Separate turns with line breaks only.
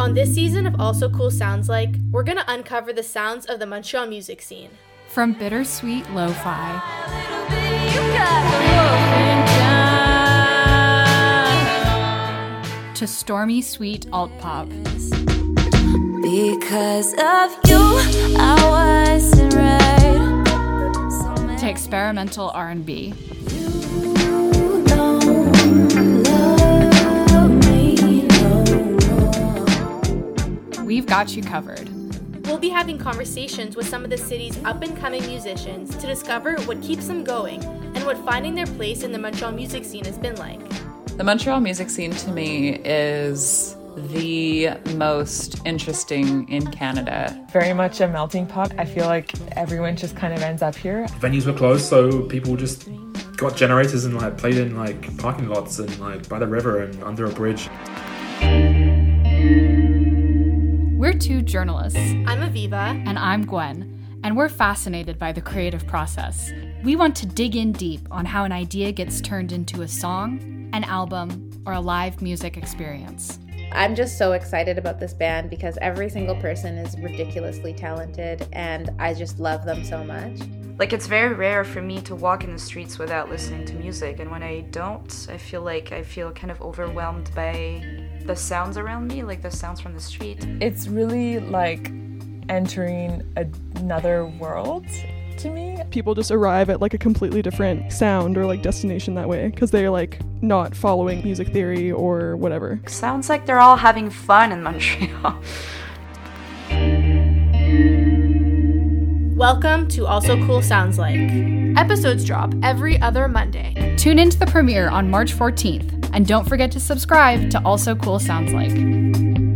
On this season of Also Cool Sounds Like, we're gonna uncover the sounds of the Montreal music scene.
From bittersweet lo fi to stormy sweet alt pop.
Because of you, I wasn't right.
to experimental R&B.
You
got you covered.
We'll be having conversations with some of the city's up and coming musicians to discover what keeps them going and what finding their place in the Montreal music scene has been like.
The Montreal music scene to me is the most interesting in Canada.
very much a melting pot. I feel like everyone just kind of ends up here.
venues were closed, so people just got generators and like played in like parking lots and like by the river and under a bridge.
Two journalists,
I'm Aviva,
and I'm Gwen, and we're fascinated by the creative process. We want to dig in deep on how an idea gets turned into a song, an album, or a live music experience.
I'm just so excited about this band because every single person is ridiculously talented and I just love them so much.
Like it's very rare for me to walk in the streets without listening to music, and when I don't, I feel like I feel kind of overwhelmed by the sounds around me, like the sounds from the street.
It's really like entering another world to me.
people just arrive at like a completely different sound or like destination that way because they're like not following music theory or whatever.
Sounds like they're all having fun in Montreal.
welcome to Also Cool Sounds Like. Episodes drop every other Monday.
Tune into the premiere on March 14th, and don't forget to subscribe to Also Cool Sounds Like.